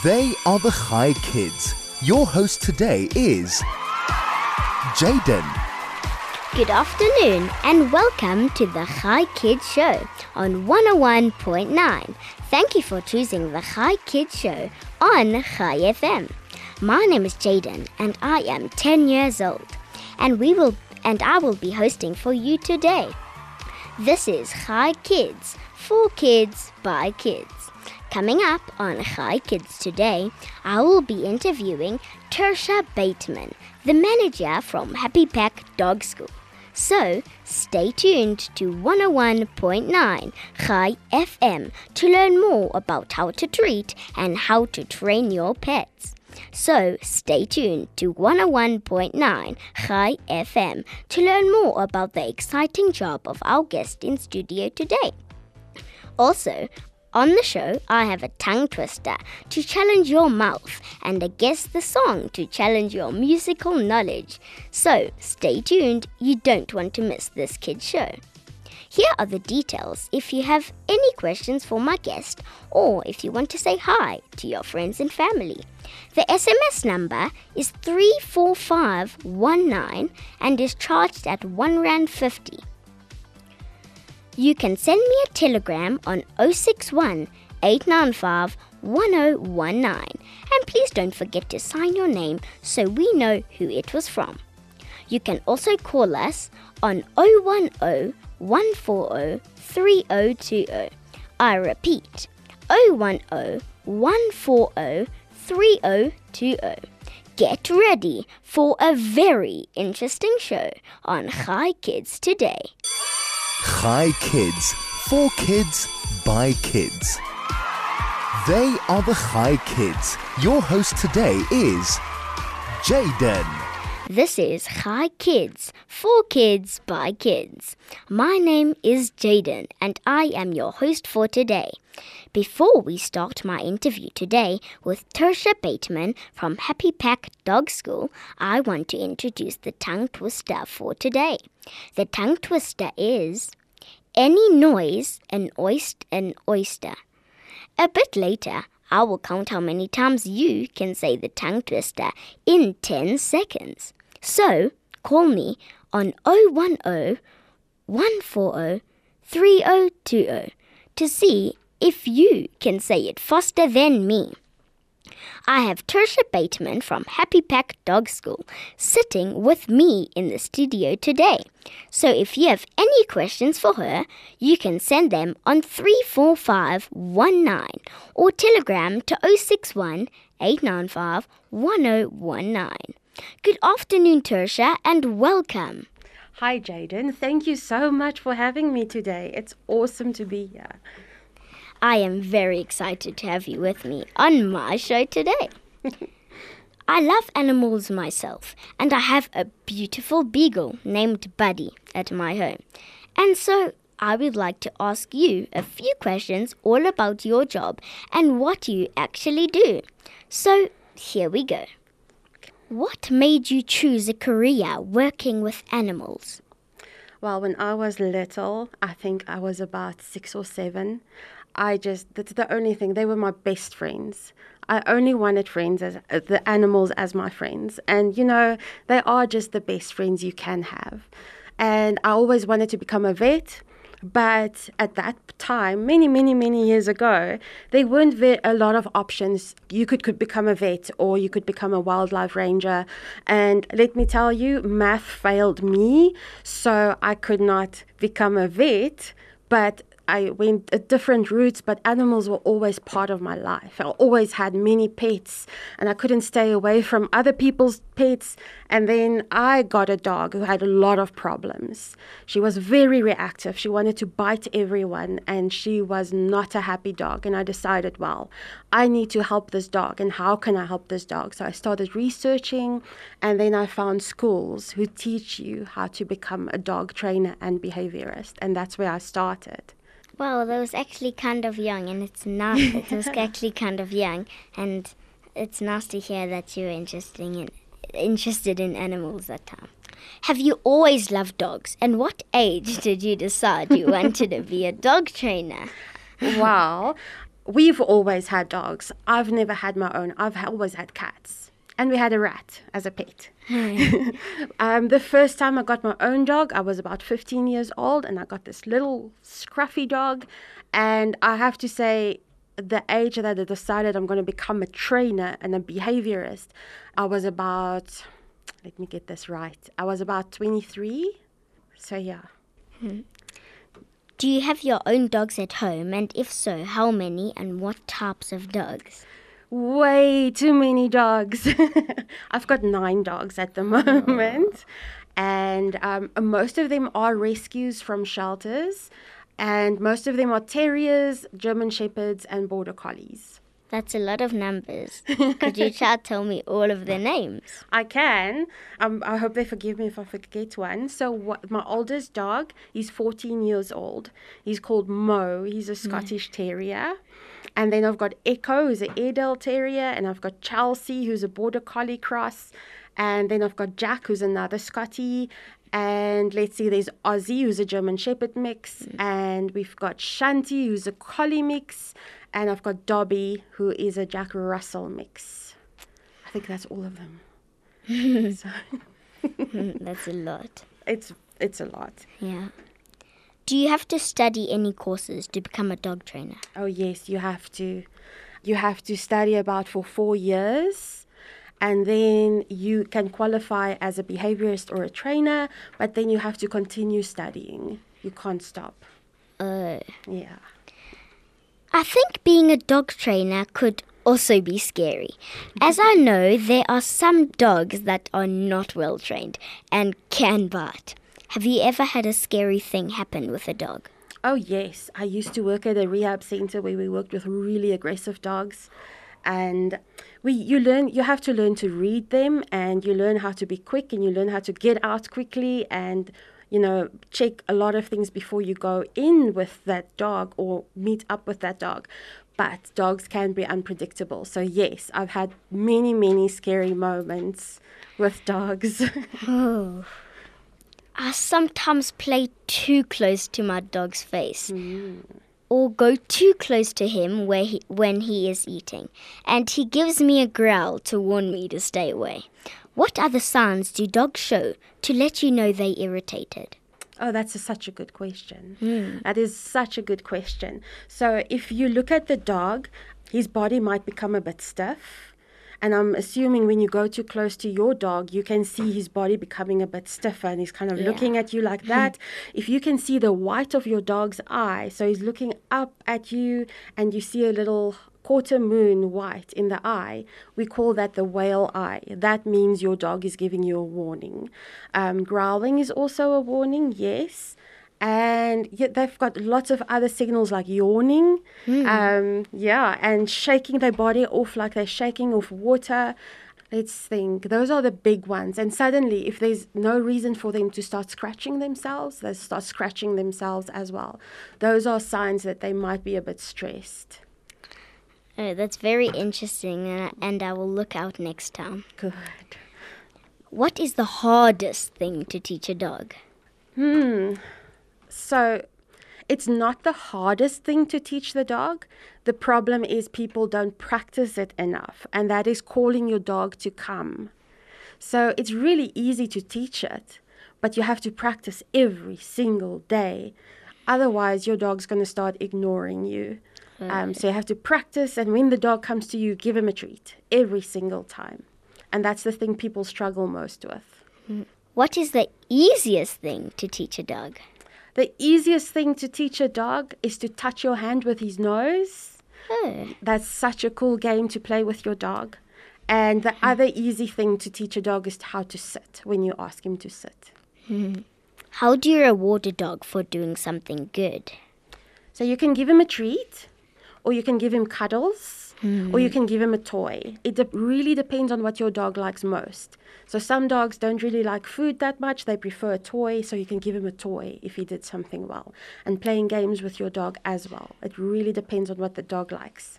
They are the Chai Kids. Your host today is Jayden. Good afternoon and welcome to the Chai Kids Show on 101.9. Thank you for choosing the Chai Kids Show on Chai FM. My name is Jayden and I am 10 years old and we will and I will be hosting for you today. This is Chai Kids for kids by kids. Coming up on Chai Kids today, I will be interviewing Tersha Bateman, the manager from Happy Pack Dog School. So stay tuned to 101.9 Chai FM to learn more about how to treat and how to train your pets. So stay tuned to 101.9 Chai FM to learn more about the exciting job of our guest in studio today. Also, on the show, I have a tongue twister to challenge your mouth and a guess the song to challenge your musical knowledge. So stay tuned, you don't want to miss this kid show. Here are the details if you have any questions for my guest or if you want to say hi to your friends and family. The SMS number is 34519 and is charged at 1 Rand 50. You can send me a telegram on 061 895 1019 and please don't forget to sign your name so we know who it was from. You can also call us on 010 140 3020. I repeat 010 140 3020. Get ready for a very interesting show on Chai Kids today. Chai Kids for kids by kids. They are the Chai Kids. Your host today is Jayden. This is Chai Kids for kids by kids. My name is Jayden and I am your host for today. Before we start my interview today with Tersha Bateman from Happy Pack Dog School, I want to introduce the tongue twister for today. The tongue twister is any noise an oyster an oyster. A bit later, I will count how many times you can say the tongue twister in 10 seconds. So, call me on 010 140 3020 to see if you can say it faster than me. I have Tersha Bateman from Happy Pack Dog School sitting with me in the studio today. So if you have any questions for her, you can send them on 34519 or telegram to 061 895 1019. Good afternoon, Tersha, and welcome. Hi, Jayden. Thank you so much for having me today. It's awesome to be here. I am very excited to have you with me on my show today. I love animals myself, and I have a beautiful beagle named Buddy at my home. And so I would like to ask you a few questions all about your job and what you actually do. So here we go. What made you choose a career working with animals? Well, when I was little, I think I was about six or seven. I just, that's the only thing. They were my best friends. I only wanted friends as uh, the animals as my friends. And, you know, they are just the best friends you can have. And I always wanted to become a vet. But at that time, many, many, many years ago, there weren't a lot of options. You could, could become a vet or you could become a wildlife ranger. And let me tell you, math failed me, so I could not become a vet. But I went different routes, but animals were always part of my life. I always had many pets, and I couldn't stay away from other people's pets. And then I got a dog who had a lot of problems. She was very reactive. She wanted to bite everyone, and she was not a happy dog. And I decided, well, I need to help this dog, and how can I help this dog? So I started researching, and then I found schools who teach you how to become a dog trainer and behaviorist, and that's where I started. Well, that was actually kind of young, and it's not. it was actually kind of young, and it's nice to hear that you're interested in interested in animals that time. Have you always loved dogs? And what age did you decide you wanted to be a dog trainer? Well, we've always had dogs. I've never had my own. I've always had cats. And we had a rat as a pet. um, the first time I got my own dog, I was about 15 years old, and I got this little scruffy dog. And I have to say, the age that I decided I'm going to become a trainer and a behaviorist, I was about, let me get this right, I was about 23. So, yeah. Do you have your own dogs at home? And if so, how many and what types of dogs? Way too many dogs. I've got nine dogs at the moment, and um, most of them are rescues from shelters, and most of them are terriers, German shepherds, and border collies. That's a lot of numbers. Could you try tell me all of their names? I can. Um, I hope they forgive me if I forget one. So, what, my oldest dog, he's 14 years old. He's called Mo. He's a Scottish Terrier. And then I've got Echo, who's an Airedale Terrier. And I've got Chelsea, who's a Border Collie cross. And then I've got Jack, who's another Scotty. And let's see, there's Ozzy, who's a German Shepherd mix. And we've got Shanti, who's a Collie mix. And I've got Dobby, who is a Jack Russell mix. I think that's all of them. so Hmm, That's a lot. it's it's a lot. Yeah. Do you have to study any courses to become a dog trainer? Oh yes, you have to. You have to study about for four years, and then you can qualify as a behaviorist or a trainer. But then you have to continue studying. You can't stop. Uh, Yeah. I think being a dog trainer could also be scary. As I know, there are some dogs that are not well trained and can bite. Have you ever had a scary thing happen with a dog? Oh yes, I used to work at a rehab center where we worked with really aggressive dogs, and we you learn you have to learn to read them, and you learn how to be quick, and you learn how to get out quickly, and you know check a lot of things before you go in with that dog or meet up with that dog. But dogs can be unpredictable. So yes, I've had many many scary moments with dogs. Oh. I sometimes play too close to my dog's face. Mm. Or go too close to him where he, when he is eating, and he gives me a growl to warn me to stay away. What other signs do dogs show to let you know they're irritated? Oh, that's a, such a good question. Hmm. That is such a good question. So, if you look at the dog, his body might become a bit stiff. And I'm assuming when you go too close to your dog, you can see his body becoming a bit stiffer and he's kind of Yeah. looking at you like that. if you can see the white of your dog's eye, so he's looking up at you and you see a little quarter moon white in the eye, we call that the whale eye. That means your dog is giving you a warning. Um, growling is also a warning, yes. And yet they've got lots of other signals like yawning, um, yeah, and shaking their body off like they're shaking off water. Let's think. Those are the big ones. And suddenly, if there's no reason for them to start scratching themselves, they start scratching themselves as well. Those are signs that they might be a bit stressed. Oh, that's very interesting, and I, and I will look out next time. Good. What is the hardest thing to teach a dog? Hmm. So it's not the hardest thing to teach the dog. The problem is people don't practice it enough, and that is calling your dog to come. So it's really easy to teach it, but you have to practice every single day. Otherwise, your dog's going to start ignoring you. Um, mm. so you have to practice, and when the dog comes to you, give him a treat every single time. And that's the thing people struggle most with. Mm. What is the easiest thing to teach a dog? The easiest thing to teach a dog is to touch your hand with his nose. Oh, That's such a cool game to play with your dog. And the hmm. other easy thing to teach a dog is how to sit when you ask him to sit. Hmm. How do you reward a dog for doing something good? So you can give him a treat, or you can give him cuddles, or you can give him a toy. It de- really depends on what your dog likes most. So some dogs don't really like food that much, they prefer a toy, so you can give him a toy if he did something well. And playing games with your dog as well. It really depends on what the dog likes.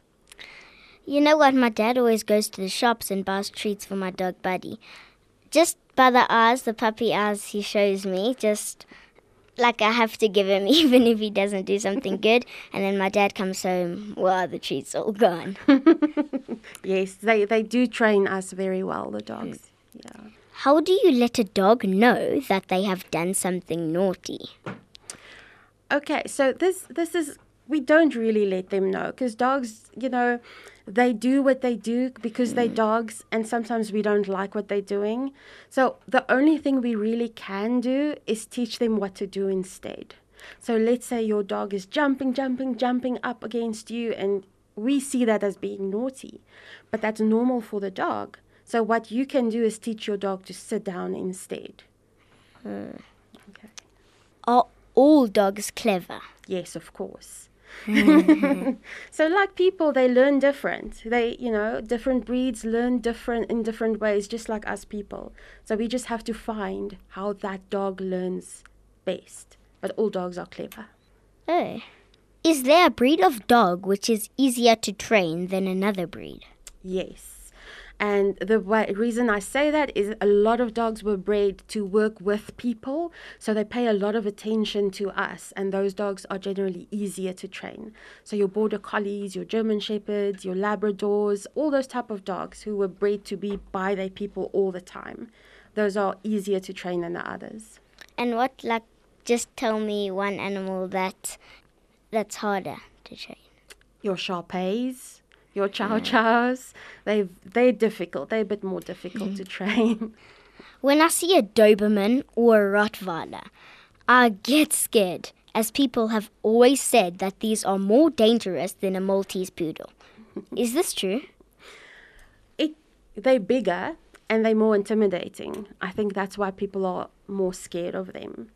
You know what? My dad always goes to the shops and buys treats for my dog Buddy. Just by the eyes, the puppy eyes he shows me, just like I have to give him even if he doesn't do something good. And then my dad comes home, well, the treat's all gone. Yes, they, they do train us very well, the dogs. Mm. Yeah. How do you let a dog know that they have done something naughty? Okay, so this this is we don't really let them know because dogs, you know, they do what they do because they're mm. dogs, and sometimes we don't like what they're doing. So the only thing we really can do is teach them what to do instead. So let's say your dog is jumping, jumping, jumping up against you, and we see that as being naughty, but that's normal for the dog. So what you can do is teach your dog to sit down instead. Hmm. Okay. Are all dogs clever? Yes, of course. Mm-hmm. so like people they learn different. They you know different breeds learn different in different ways just like us people. So we just have to find how that dog learns best. But all dogs are clever. Oh. Is there a breed of dog which is easier to train than another breed? yes and the way, reason I say that is a lot of dogs were bred to work with people, so they pay a lot of attention to us, and those dogs are generally easier to train. So your border collies, your German shepherds, your Labradors, all those type of dogs who were bred to be by their people all the time, those are easier to train than the others. And what like just tell me one animal that that's harder to train. Your Shar-Peis, your Chow Chows, they they're difficult. They're a bit more difficult to train. When I see a Doberman or a Rottweiler, I get scared, as people have always said that these are more dangerous than a Maltese poodle. Is this true? it they're bigger and they're more intimidating. I think that's why people are more scared of them.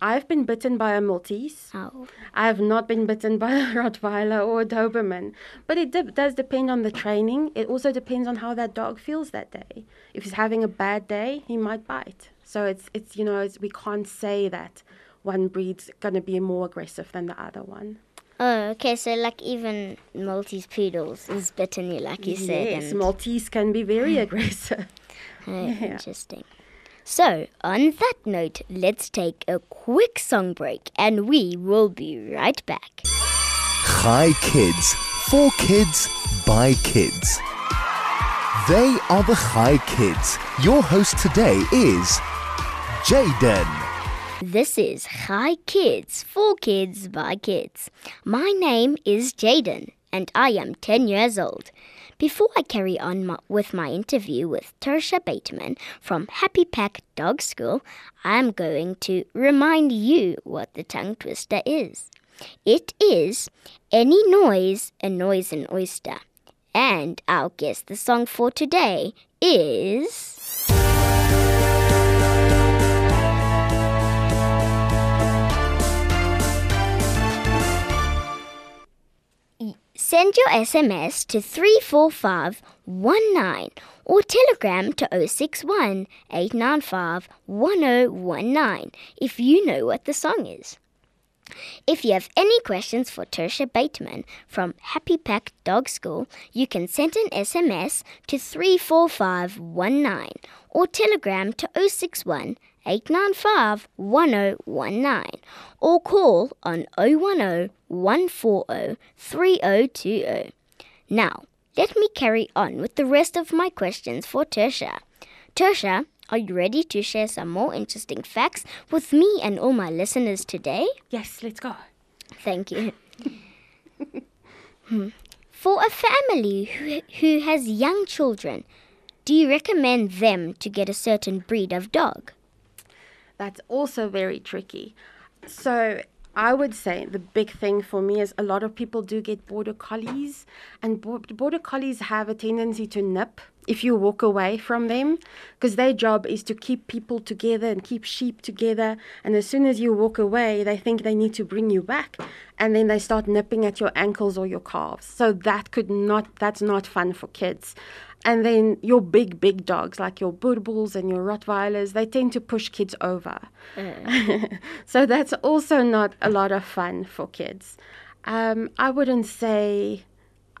I've been bitten by a Maltese. Oh. I have not been bitten by a Rottweiler or a Doberman. But it does depend on the training. It also depends on how that dog feels that day. If he's having a bad day, he might bite. So it's it's you know it's, we can't say that one breed's gonna be more aggressive than the other one. Oh, okay. So like even Maltese poodles is bitten you, like you said. yes, Maltese can be very aggressive. Oh, Interesting. So, on that note, let's take a quick song break and we will be right back. Chai Kids, for kids, by kids. They are the Chai Kids. Your host today is Jayden. This is Chai Kids, for kids, by kids. My name is Jayden and I am 10 years old. Before I carry on my, with my interview with Tersha Bateman from Happy Pack Dog School, I'm going to remind you what the tongue twister is. It is any noise, a noise an oyster. And our guess the song for today is. Send your SMS to 34519 or telegram to 061 895 1019 if you know what the song is. If you have any questions for Tersha Bateman from Happy Pack Dog School, you can send an SMS to 34519 or telegram to 061 895 1019 or call on 010 140 3020. Now, let me carry on with the rest of my questions for Tersha. Tersha, are you ready to share some more interesting facts with me and all my listeners today? yes, let's go. Thank you. Hmm. For a family who, who has young children, do you recommend them to get a certain breed of dog? That's also very tricky. So I would say the big thing for me is a lot of people do get border collies, and border collies have a tendency to nip if you walk away from them, because their job is to keep people together and keep sheep together. And as soon as you walk away, they think they need to bring you back, and then they start nipping at your ankles or your calves. So that could not that's not fun for kids. And then your big, big dogs like your Boerboels and your Rottweilers, they tend to push kids over. so that's also not a lot of fun for kids. Um, I wouldn't say,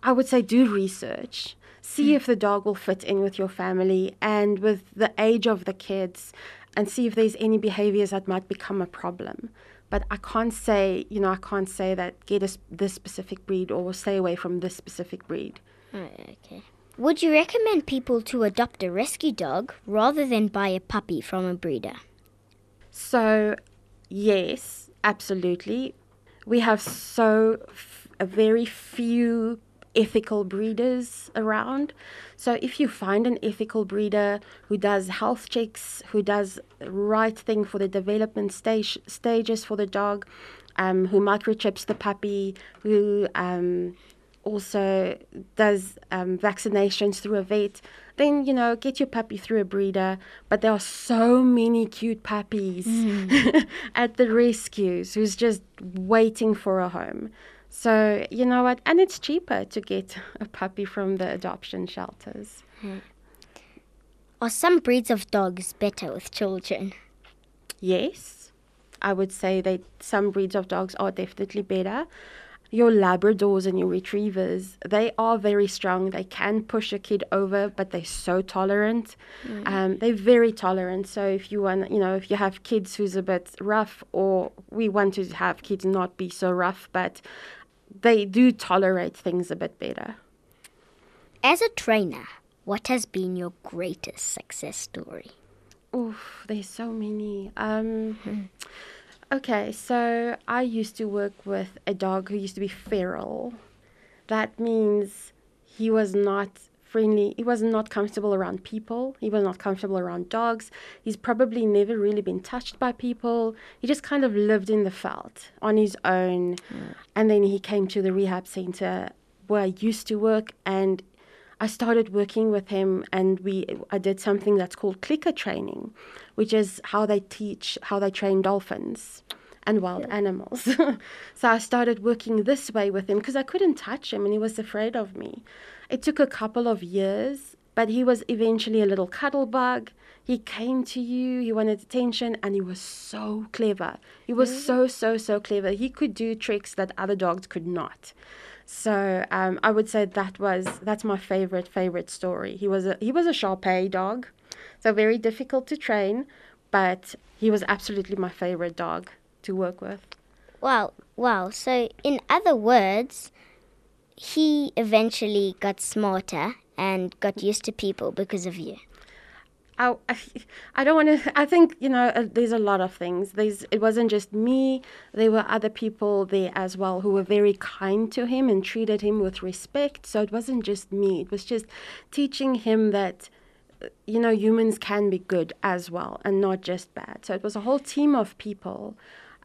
I would say do research. See if the dog will fit in with your family and with the age of the kids and see if there's any behaviors that might become a problem. but I can't say, you know, I can't say that get a, this specific breed or stay away from this specific breed. Oh, okay. Would you recommend people to adopt a rescue dog rather than buy a puppy from a breeder? So, yes, absolutely. We have so very few ethical breeders around. So if you find an ethical breeder who does health checks, who does right thing for the development stage stages for the dog, um, who microchips the puppy, who um, also does um, vaccinations through a vet, then you know get your puppy through a breeder. But there are so many cute puppies mm. at the rescues who's just waiting for a home. So, you know what? And it's cheaper to get a puppy from the adoption shelters. Hmm. Are some breeds of dogs better with children? Yes. I would say that some breeds of dogs are definitely better. Your Labradors and your Retrievers, they are very strong. They can push a kid over, but they're so tolerant. Mm. Um, they're very tolerant. So if you want, you know, if you have kids who's a bit rough, or we want to have kids not be so rough, but they do tolerate things a bit better. As a trainer, what has been your greatest success story? Oof, there's so many. Um, hmm. Okay, so I used to work with a dog who used to be feral. That means he was not friendly. He was not comfortable around people. He was not comfortable around dogs. He's probably never really been touched by people. He just kind of lived in the veld on his own. Mm. And then he came to the rehab center where I used to work and I started working with him and we I did something that's called clicker training, which is how they teach how they train dolphins and wild yeah. animals. so I started working this way with him because I couldn't touch him and he was afraid of me. It took a couple of years, but he was eventually a little cuddle bug. He came to you, he wanted attention, and he was so clever. He was mm. so, so, so clever. He could do tricks that other dogs could not. So um, I would say that was that's my favorite favorite story. He was a he was a Shar dog, so very difficult to train, but he was absolutely my favorite dog to work with. Wow, wow. So in other words, he eventually got smarter and got used to people because of you. I, I don't want to. I think you know. Uh, there's a lot of things. There's. It wasn't just me. There were other people there as well who were very kind to him and treated him with respect. So it wasn't just me. It was just teaching him that, uh, you know, humans can be good as well and not just bad. So it was a whole team of people,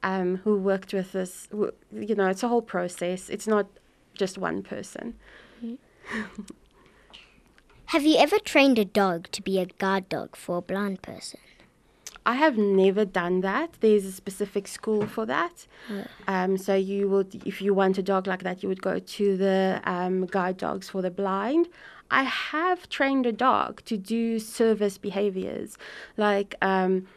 um, who worked with us. Who, you know, it's a whole process. It's not just one person. Mm-hmm. Have you ever trained a dog to be a guard dog for a blind person? I have never done that. There's a specific school for that. Yeah. Um, so you would, if you want a dog like that, you would go to the um, guide dogs for the blind. I have trained a dog to do service behaviors, like um,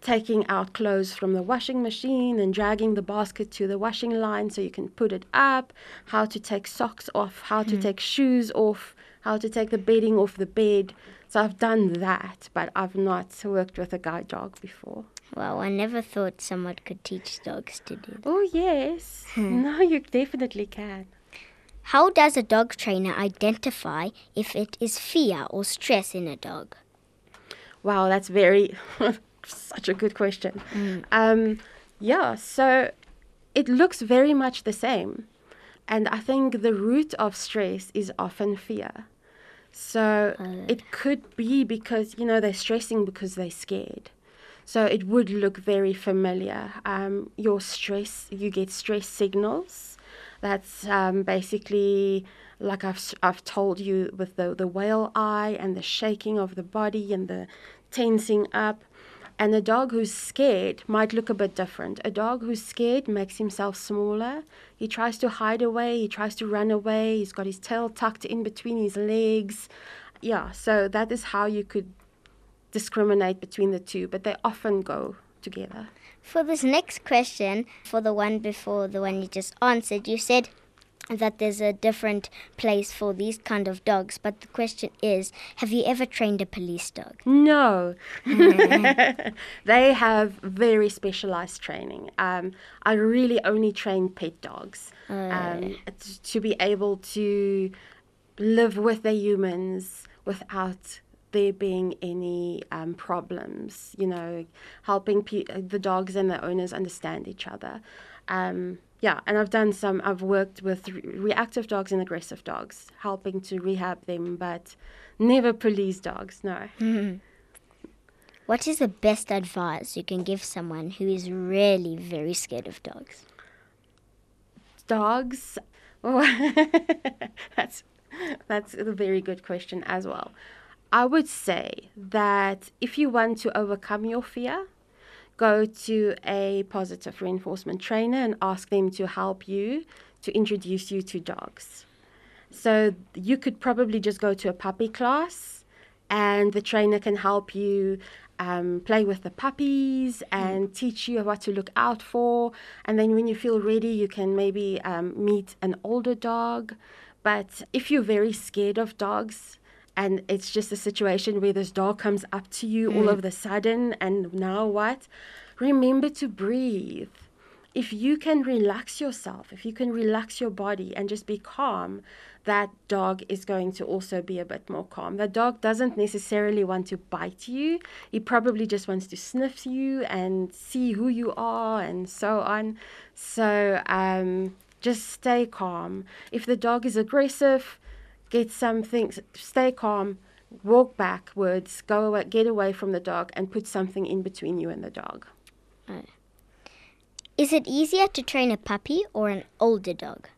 taking out clothes from the washing machine and dragging the basket to the washing line so you can put it up, how to take socks off, how mm. to hmm. take shoes off, how to take the bedding off the bed. So I've done that, but I've not worked with a guide dog before. Well, I never thought someone could teach dogs to do that. Oh, yes. Hmm. no, you definitely can. How does a dog trainer identify if it is fear or stress in a dog? Wow, that's very such a good question. Mm. Um, yeah, so it looks very much the same. And I think the root of stress is often fear. So it could be because, you know, they're stressing because they're scared. So it would look very familiar. Um, your stress, you get stress signals. That's um, basically like I've, I've told you with the, the whale eye and the shaking of the body and the tensing up. And a dog who's scared might look a bit different. A dog who's scared makes himself smaller. He tries to hide away, he tries to run away, he's got his tail tucked in between his legs. Yeah, so that is how you could discriminate between the two, but they often go together. For this next question, for the one before the one you just answered, you said that there's a different place for these kind of dogs. But the question is, have you ever trained a police dog? No, they have very specialized training. Um, I really only train pet dogs um, t- to be able to live with their humans without there being any um, problems. You know, helping pe- the dogs and the owners understand each other. Um, yeah, and I've done some. I've worked with re- reactive dogs and aggressive dogs, helping to rehab them, but never police dogs. No. What is the best advice you can give someone who is really very scared of dogs? dogs oh, that's that's a very good question as well i would say that if you want to overcome your fear go to a positive reinforcement trainer and ask them to help you to introduce you to dogs so you could probably just go to a puppy class and the trainer can help you um, play with the puppies and teach you what to look out for. And then when you feel ready, you can maybe um, meet an older dog. But if you're very scared of dogs, and it's just a situation where this dog comes up to you all of a sudden, and now what? Remember to breathe. If you can relax yourself, if you can relax your body and just be calm, that dog is going to also be a bit more calm. The dog doesn't necessarily want to bite you. He probably just wants to sniff you and see who you are and so on. So um, just stay calm. If the dog is aggressive, get something, stay calm, walk backwards, go away, get away from the dog, and put something in between you and the dog. Is it easier to train a puppy or an older dog?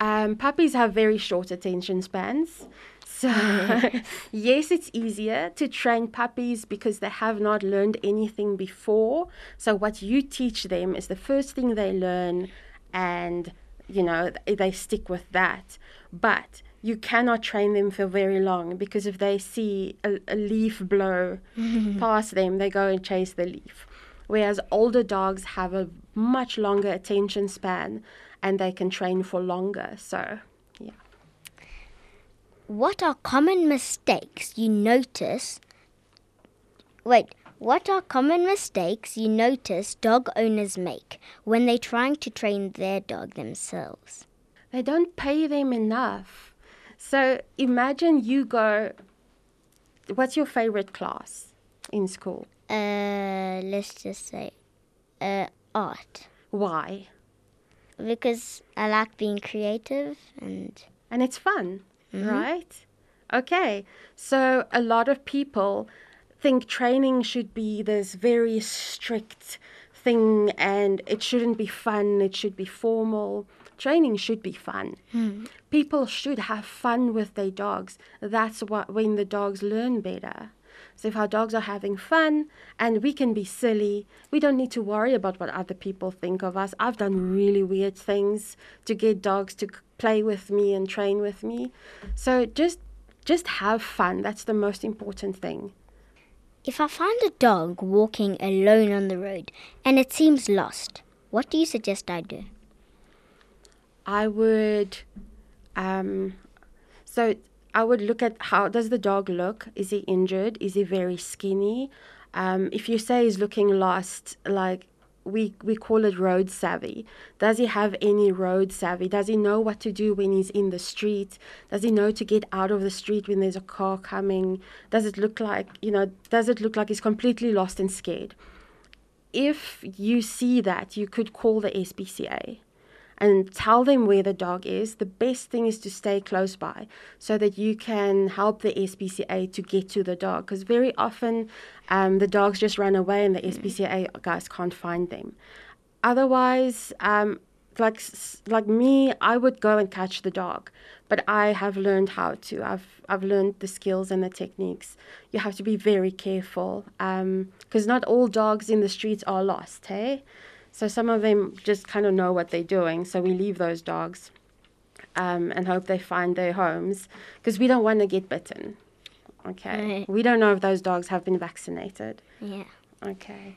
Um, puppies have very short attention spans. So, yes, it's easier to train puppies because they have not learned anything before. So, what you teach them is the first thing they learn, and you know, they stick with that. But you cannot train them for very long because if they see a, a leaf blow past them, they go and chase the leaf. Whereas older dogs have a much longer attention span and they can train for longer. So, yeah. What are common mistakes you notice? Wait, what are common mistakes you notice dog owners make when they're trying to train their dog themselves? They don't pay them enough. So, imagine you go, what's your favorite class in school? Uh, let's just say, uh, art. Why? Because I like being creative and and it's fun, right? Okay, so a lot of people think training should be this very strict thing and it shouldn't be fun, it should be formal. Training should be fun. Hmm. People should have fun with their dogs. That's what when the dogs learn better. So if our dogs are having fun and we can be silly, we don't need to worry about what other people think of us. I've done really weird things to get dogs to play with me and train with me. So just just have fun. That's the most important thing. If I find a dog walking alone on the road and it seems lost, what do you suggest I do? I would um so I would look at how does the dog look? Is he injured? Is he very skinny? Um, if you say he's looking lost, like we we call it road savvy. Does he have any road savvy? Does he know what to do when he's in the street? Does he know to get out of the street when there's a car coming? Does it look like you know? Does it look like he's completely lost and scared? If you see that, you could call the SPCA and tell them where the dog is. The best thing is to stay close by so that you can help the SPCA to get to the dog. Because very often um, the dogs just run away and the SPCA guys can't find them. Otherwise, um, like like me, I would go and catch the dog, but I have learned how to. I've I've learned the skills and the techniques. You have to be very careful because not all dogs in the streets are lost. Hey, so some of them just kind of know what they're doing. So we leave those dogs um, and hope they find their homes because we don't want to get bitten. Okay, Right. we don't know if those dogs have been vaccinated. Yeah. Okay.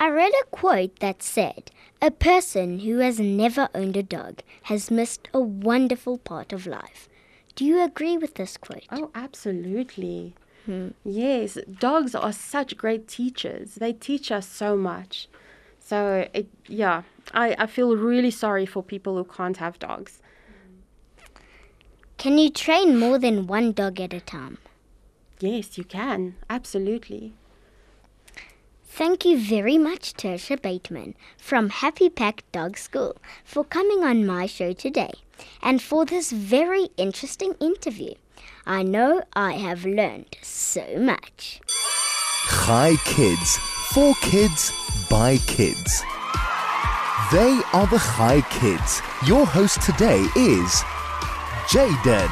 I read a quote that said, A person who has never owned a dog has missed a wonderful part of life. Do you agree with this quote? Oh, absolutely. Yes, dogs are such great teachers. They teach us so much. So, it, yeah, I, I feel really sorry for people who can't have dogs. Can you train more than one dog at a time? Yes, you can. Absolutely. Thank you very much, Tersha Bateman from Happy Pack Dog School for coming on my show today and for this very interesting interview. I know I have learned so much. Chai Kids, for kids, by kids. They are the Chai Kids. Your host today is Jayden.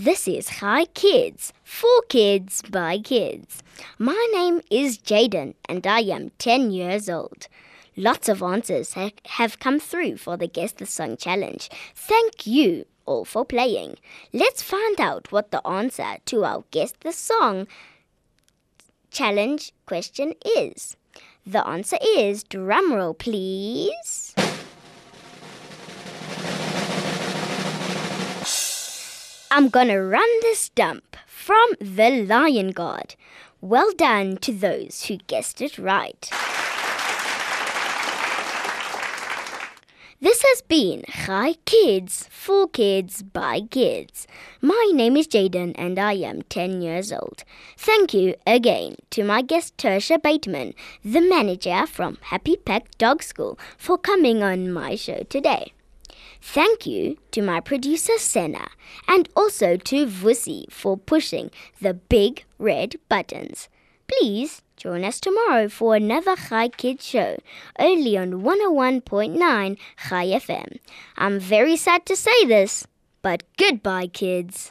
This is Chai Kids, for kids by kids. My name is Jayden and I am 10 years old. Lots of answers ha- have come through for the Guess the Song challenge. Thank you all for playing. Let's find out what the answer to our Guess the Song challenge question is. The answer is drumroll, please. I'm gonna run this dump from the Lion Guard. Well done to those who guessed it right. This has been Chai Kids, for kids, by kids. My name is Jayden and I am 10 years old. Thank you again to my guest Tersha Bateman, the manager from Happy Pack Dog School, for coming on my show today. Thank you to my producer Senna and also to Vusi for pushing the big red buttons. Please join us tomorrow for another Chai Kids show, only on 101.9 Chai FM. I'm very sad to say this, but goodbye, kids.